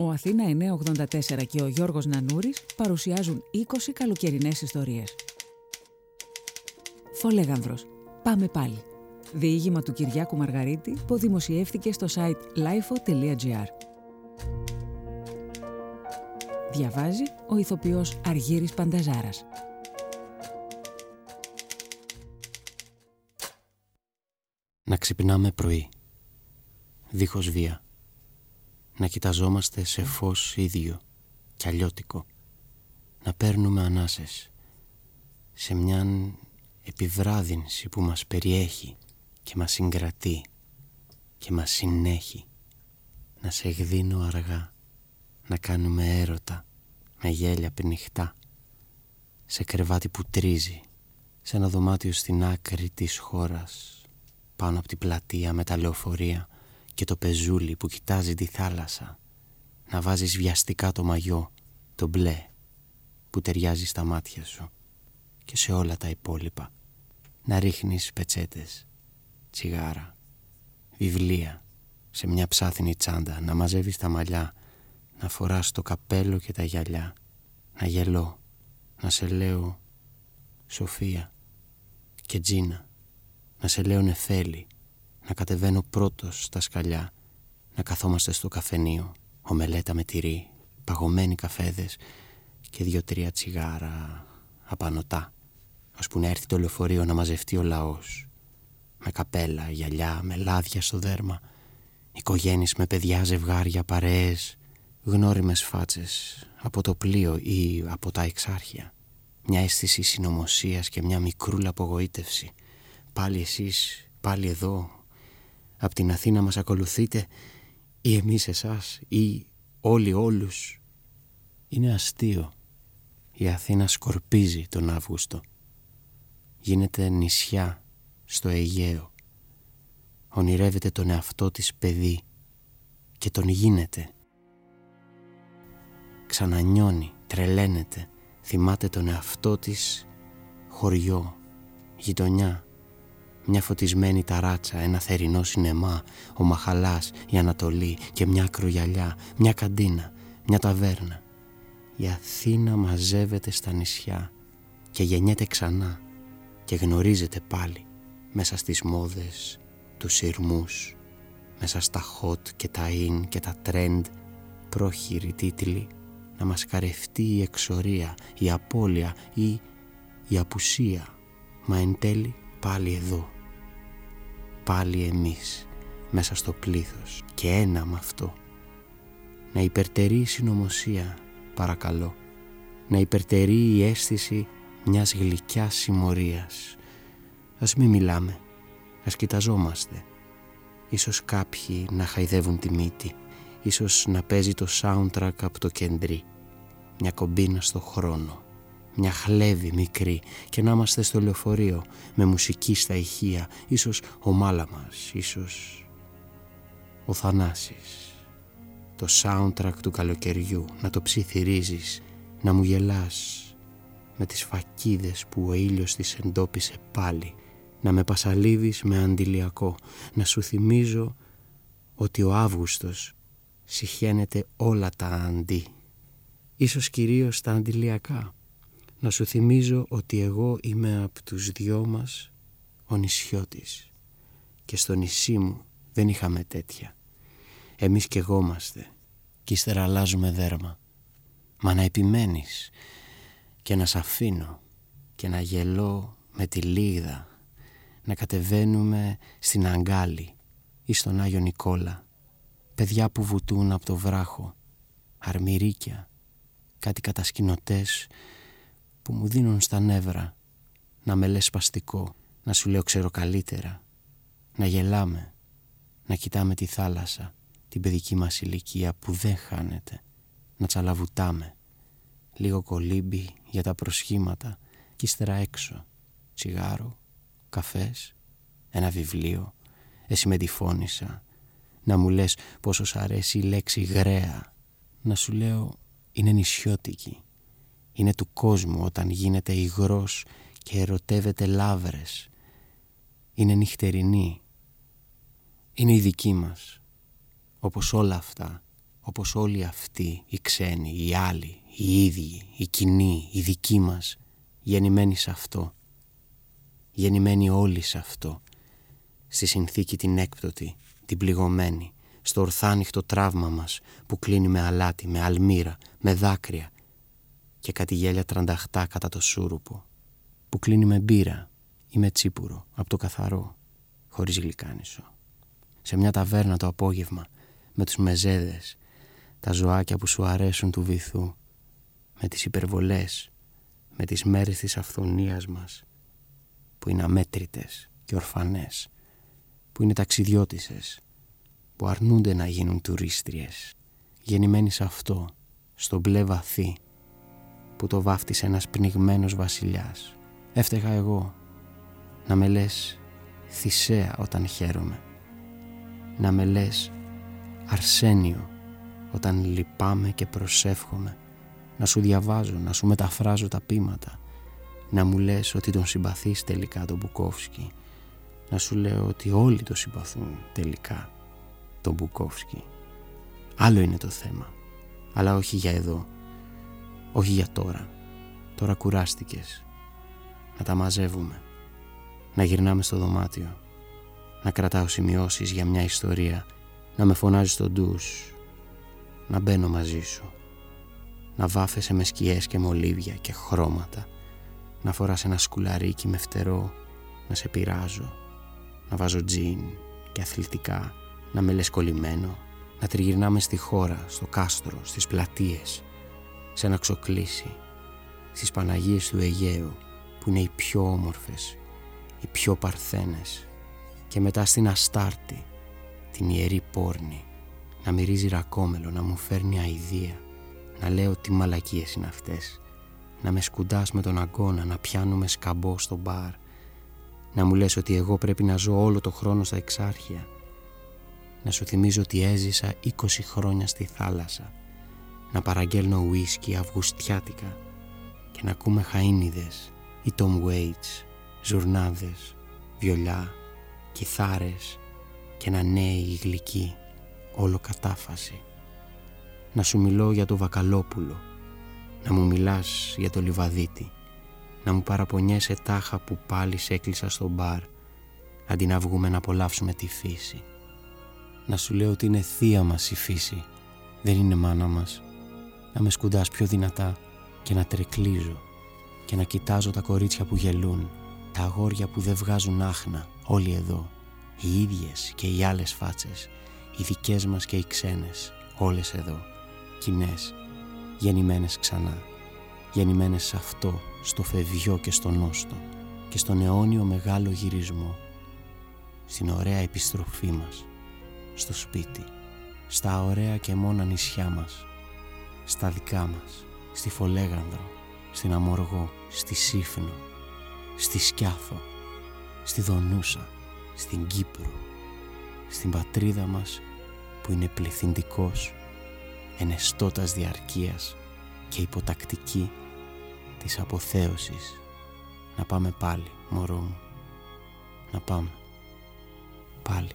Ο Αθήνα 984 και ο Γιώργος Νανούρης παρουσιάζουν 20 καλοκαιρινές ιστορίες. Φολέγανδρος. Πάμε πάλι. Διήγημα του Κυριάκου Μαργαρίτη που δημοσιεύθηκε στο site lifo.gr. Διαβάζει ο ηθοποιός Αργύρης Πανταζάρας. Να ξυπνάμε πρωί, δίχως βία να κοιταζόμαστε σε φως ίδιο κι αλλιώτικο, να παίρνουμε ανάσες σε μιαν επιβράδυνση που μας περιέχει και μας συγκρατεί και μας συνέχει, να σε εκδίνω αργά, να κάνουμε έρωτα με γέλια πνιχτά, σε κρεβάτι που τρίζει, σε ένα δωμάτιο στην άκρη της χώρας, πάνω από την πλατεία με τα λεωφορεία, και το πεζούλι που κοιτάζει τη θάλασσα να βάζεις βιαστικά το μαγιό, το μπλε που ταιριάζει στα μάτια σου και σε όλα τα υπόλοιπα. Να ρίχνεις πετσέτες, τσιγάρα, βιβλία σε μια ψάθινη τσάντα να μαζεύεις τα μαλλιά να φοράς το καπέλο και τα γυαλιά να γελώ, να σε λέω Σοφία και Τζίνα να σε λέω Νεφέλη να κατεβαίνω πρώτος στα σκαλιά, να καθόμαστε στο καφενείο, ομελέτα με τυρί, παγωμένοι καφέδες και δύο-τρία τσιγάρα απανοτά, ώσπου να έρθει το λεωφορείο να μαζευτεί ο λαός, με καπέλα, γυαλιά, με λάδια στο δέρμα, οικογένειες με παιδιά, ζευγάρια, παρέες, γνώριμες φάτσες από το πλοίο ή από τα εξάρχεια. Μια αίσθηση συνωμοσίας και μια μικρούλα απογοήτευση. Πάλι εσείς, πάλι εδώ, από την Αθήνα μας ακολουθείτε ή εμείς εσάς ή όλοι όλους. Είναι αστείο. Η Αθήνα σκορπίζει τον Αύγουστο. Γίνεται νησιά στο Αιγαίο. Ονειρεύεται τον εαυτό της παιδί και τον γίνεται. Ξανανιώνει, τρελαίνεται, θυμάται τον εαυτό της χωριό, γειτονιά, μια φωτισμένη ταράτσα, ένα θερινό σινεμά, ο Μαχαλάς, η Ανατολή και μια ακρογιαλιά, μια καντίνα, μια ταβέρνα. Η Αθήνα μαζεύεται στα νησιά και γεννιέται ξανά και γνωρίζεται πάλι μέσα στις μόδες, τους σειρμούς, μέσα στα hot και τα in και τα trend, πρόχειροι τίτλοι, να μας καρευτεί η εξορία, η απώλεια ή η απουσία, μα εν τέλει πάλι εδώ πάλι εμείς μέσα στο πλήθος και ένα με αυτό. Να υπερτερεί η συνωμοσία, παρακαλώ. Να υπερτερεί η αίσθηση μιας γλυκιάς συμμορίας. Ας μην μιλάμε, ας κοιταζόμαστε. Ίσως κάποιοι να χαϊδεύουν τη μύτη, ίσως να παίζει το soundtrack από το κεντρί. Μια κομπίνα στο χρόνο μια χλέβη μικρή και να είμαστε στο λεωφορείο με μουσική στα ηχεία, ίσως ο Μάλαμας, ίσως ο Θανάσης. Το soundtrack του καλοκαιριού να το ψιθυρίζεις, να μου γελάς με τις φακίδες που ο ήλιος της εντόπισε πάλι, να με πασαλίδεις με αντιλιακό, να σου θυμίζω ότι ο Αύγουστος συχαίνεται όλα τα αντί, ίσως κυρίως τα αντιλιακά να σου θυμίζω ότι εγώ είμαι από τους δυο μας ο νησιώτης και στο νησί μου δεν είχαμε τέτοια. Εμείς κι εγώ είμαστε και ύστερα αλλάζουμε δέρμα. Μα να επιμένεις και να σ' αφήνω και να γελώ με τη λίγδα να κατεβαίνουμε στην Αγκάλη ή στον Άγιο Νικόλα παιδιά που βουτούν από το βράχο αρμυρίκια κάτι κατασκηνωτές που μου δίνουν στα νεύρα να με λες σπαστικό, να σου λέω ξέρω καλύτερα, να γελάμε, να κοιτάμε τη θάλασσα, την παιδική μας ηλικία που δεν χάνεται, να τσαλαβουτάμε, λίγο κολύμπι για τα προσχήματα και ύστερα έξω, τσιγάρο, καφές, ένα βιβλίο, εσύ με τη φώνησα, να μου λες πόσο σ' αρέσει η λέξη γραία, να σου λέω είναι νησιώτικη είναι του κόσμου όταν γίνεται υγρός και ερωτεύεται λάβρες. Είναι νυχτερινή. Είναι η δική μας. Όπως όλα αυτά, όπως όλοι αυτοί, οι ξένοι, οι άλλοι, οι ίδιοι, οι κοινοί, οι δικοί μας, γεννημένοι σε αυτό, γεννημένοι όλοι σε αυτό, στη συνθήκη την έκπτωτη, την πληγωμένη, στο ορθάνυχτο τραύμα μας που κλείνει με αλάτι, με αλμύρα, με δάκρυα και κάτι γέλια τρανταχτά κατά το σούρουπο που κλείνει με μπύρα ή με τσίπουρο από το καθαρό, χωρίς γλυκάνισο. Σε μια ταβέρνα το απόγευμα με τους μεζέδες, τα ζωάκια που σου αρέσουν του βυθού, με τις υπερβολές, με τις μέρες της αυθονίας μας, που είναι αμέτρητες και ορφανές, που είναι ταξιδιώτισες, που αρνούνται να γίνουν τουρίστριες, γεννημένοι σε αυτό, στο μπλε βαθύ, που το βάφτισε ένας πνιγμένος βασιλιάς. Έφταιγα εγώ, να με λες Θησέα όταν χαίρομαι, να με λες Αρσένιο όταν λυπάμαι και προσεύχομαι, να σου διαβάζω, να σου μεταφράζω τα πείματα, να μου λες ότι τον συμπαθείς τελικά τον Μπουκόφσκι, να σου λέω ότι όλοι το συμπαθούν τελικά τον Μπουκόφσκι. Άλλο είναι το θέμα, αλλά όχι για εδώ, όχι για τώρα. Τώρα κουράστηκες. Να τα μαζεύουμε, να γυρνάμε στο δωμάτιο, να κρατάω σημειώσεις για μια ιστορία, να με φωνάζει στο ντους, να μπαίνω μαζί σου, να βάφεσαι με σκιές και μολύβια και χρώματα, να φοράς ένα σκουλαρίκι με φτερό, να σε πειράζω, να βάζω τζιν και αθλητικά, να με λες κολλημένο, να τριγυρνάμε στη χώρα, στο κάστρο, στις πλατείες, σε ένα ξοκλήσι, στις Παναγίες του Αιγαίου, που είναι οι πιο όμορφες, οι πιο παρθένες, και μετά στην Αστάρτη, την ιερή πόρνη, να μυρίζει ρακόμελο, να μου φέρνει αηδία, να λέω τι μαλακίες είναι αυτές, να με σκουντάς με τον αγκώνα, να πιάνουμε σκαμπό στο μπαρ, να μου λες ότι εγώ πρέπει να ζω όλο το χρόνο στα εξάρχεια, να σου θυμίζω ότι έζησα 20 χρόνια στη θάλασσα, να παραγγέλνω ουίσκι αυγουστιάτικα και να ακούμε χαΐνιδες ή Tom Waits, ζουρνάδες, βιολιά, κιθάρες και ένα νέοι γλυκή, όλο κατάφαση. Να σου μιλώ για το βακαλόπουλο, να μου μιλάς για το λιβαδίτη, να μου παραπονιέσαι τάχα που πάλι σε έκλεισα στο μπαρ, αντί να βγούμε να απολαύσουμε τη φύση. Να σου λέω ότι είναι θεία μας η φύση, δεν είναι μάνα μας. Να με σκουντάς πιο δυνατά και να τρεκλίζω και να κοιτάζω τα κορίτσια που γελούν, τα αγόρια που δεν βγάζουν άχνα, όλοι εδώ, οι ίδιες και οι άλλες φάτσες, οι δικές μας και οι ξένες, όλες εδώ, κοινές, γεννημένες ξανά, γεννημένες σε αυτό, στο φευγιό και στο νόστο και στον αιώνιο μεγάλο γυρισμό, στην ωραία επιστροφή μας, στο σπίτι, στα ωραία και μόνα νησιά μας, στα δικά μας, στη Φολέγανδρο, στην Αμοργό, στη Σύφνο, στη Σκιάθο, στη Δονούσα, στην Κύπρο, στην πατρίδα μας που είναι πληθυντικός, ενεστώτας διαρκείας και υποτακτική της αποθέωσης. Να πάμε πάλι, μωρό μου, να πάμε, πάλι.